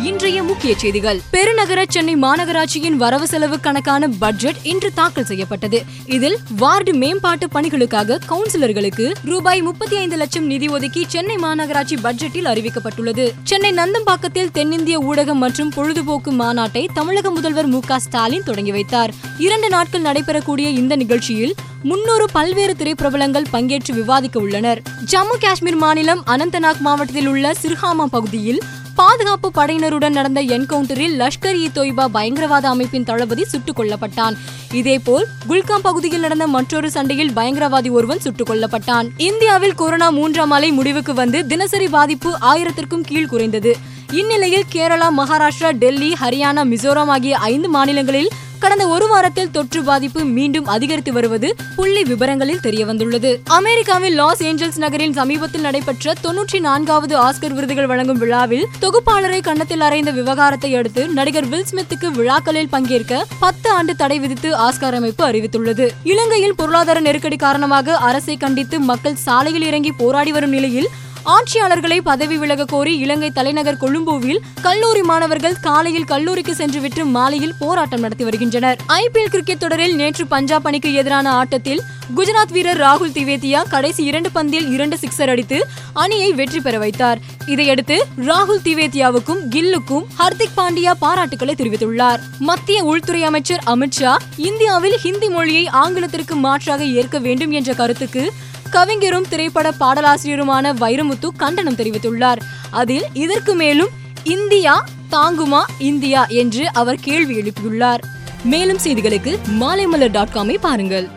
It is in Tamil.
இன்றைய முக்கிய செய்திகள். பெருநகர சென்னை மாநகராட்சியின் வரவு செலவு கணக்கான பட்ஜெட் இன்று தாக்கல் செய்யப்பட்டது. இதில் வார்டு மேம்பாட்டு பணிகளுக்காக கவுன்சிலர்களுக்கு ரூபாய் முப்பத்தி ஐந்து லட்சம் நிதி ஒதுக்கி சென்னை மாநகராட்சி பட்ஜெட்டில் அறிவிக்கப்பட்டுள்ளது. சென்னை நந்தம்பாக்கத்தில் தென்னிந்திய ஊடகம் மற்றும் பொழுதுபோக்கு மாநாட்டை தமிழக முதல்வர் மு ஸ்டாலின் தொடங்கி வைத்தார். இரண்டு நாட்கள் நடைபெறக்கூடிய இந்த நிகழ்ச்சியில் முன்னூறு பல்வேறு திரைப்பிரபலங்கள் பங்கேற்று விவாதிக்க உள்ளனர். ஜம்மு காஷ்மீர் மாநிலம் அனந்தநாக் மாவட்டத்தில் உள்ள சிர்ஹாமா பகுதியில் பாதுகாப்பு படையினருடன் நடந்த என்கவுண்டரில் லஷ்கர் இ தொய்பா பயங்கரவாத அமைப்பின் தளபதி சுட்டுக் கொல்லப்பட்டான். இதேபோல் குல்காம் பகுதியில் நடந்த மற்றொரு சண்டையில் பயங்கரவாதி ஒருவன் சுட்டுக் கொல்லப்பட்டான். இந்தியாவில் கொரோனா மூன்றாம் அலை முடிவுக்கு வந்து தினசரி பாதிப்பு ஆயிரத்திற்கும் கீழ் குறைந்தது. இந்நிலையில் கேரளா மகாராஷ்டிரா டெல்லி ஹரியானா மிசோரம் ஆகிய ஐந்து மாநிலங்களில் கடந்த ஒரு வாரத்தில் தொற்று பாதிப்பு மீண்டும் அதிகரித்து வருவது புள்ளி விவரங்களில் தெரிய வந்துள்ளது அமெரிக்காவில் லாஸ் ஏஞ்சல்ஸ் நகரில் சமீபத்தில் நடைபெற்ற தொன்னூற்றி நான்காவது ஆஸ்கர் விருதுகள் வழங்கும் விழாவில் தொகுப்பாளரை கன்னத்தில் அறைந்த விவகாரத்தை அடுத்து நடிகர் வில் ஸ்மித்துக்கு விழாக்களில் பங்கேற்க பத்து ஆண்டு தடை விதித்து ஆஸ்கர் அமைப்பு அறிவித்துள்ளது. இலங்கையில் பொருளாதார நெருக்கடி காரணமாக அரசை கண்டித்து மக்கள் சாலையில் இறங்கி போராடி வரும் நிலையில் ஆட்சியாளர்களை பதவி விலக கோரி இலங்கை தலைநகர் கொழும்புவில் கல்லூரி மாணவர்கள் காலையில் கல்லூரிக்கு சென்றுவிட்டு மாலையில் போராட்டம் நடத்தி வருகின்றனர். ஐபிஎல் கிரிக்கெட் தொடரில் நேற்று பஞ்சாப் அணிக்கு எதிரான ஆட்டத்தில் குஜராத் வீரர் ராகுல் திவேதியா கடைசி இரண்டு பந்தில் இரண்டு சிக்ஸர் அடித்து அணியை வெற்றி பெற வைத்தார். இதையடுத்து ராகுல் திவேதியாவுக்கும் கில்லுக்கும் ஹர்திக் பாண்டியா பாராட்டுகளை தெரிவித்துள்ளார். மத்திய உள்துறை அமைச்சர் அமித்ஷா இந்தியாவில் ஹிந்தி மொழியை ஆங்கிலத்திற்கு மாற்றாக ஏற்க வேண்டும் என்ற கருத்துக்கு கவிஞரும் திரைப்பட பாடலாசிரியருமான வைரமுத்து கண்டனம் தெரிவித்துள்ளார். அதில் இதற்கு மேலும் இந்தியா தாங்குமா இந்தியா என்று அவர் கேள்வி எழுப்பியுள்ளார். மேலும் செய்திகளுக்கு மாலைமலர் டாட் காமை பாருங்கள்.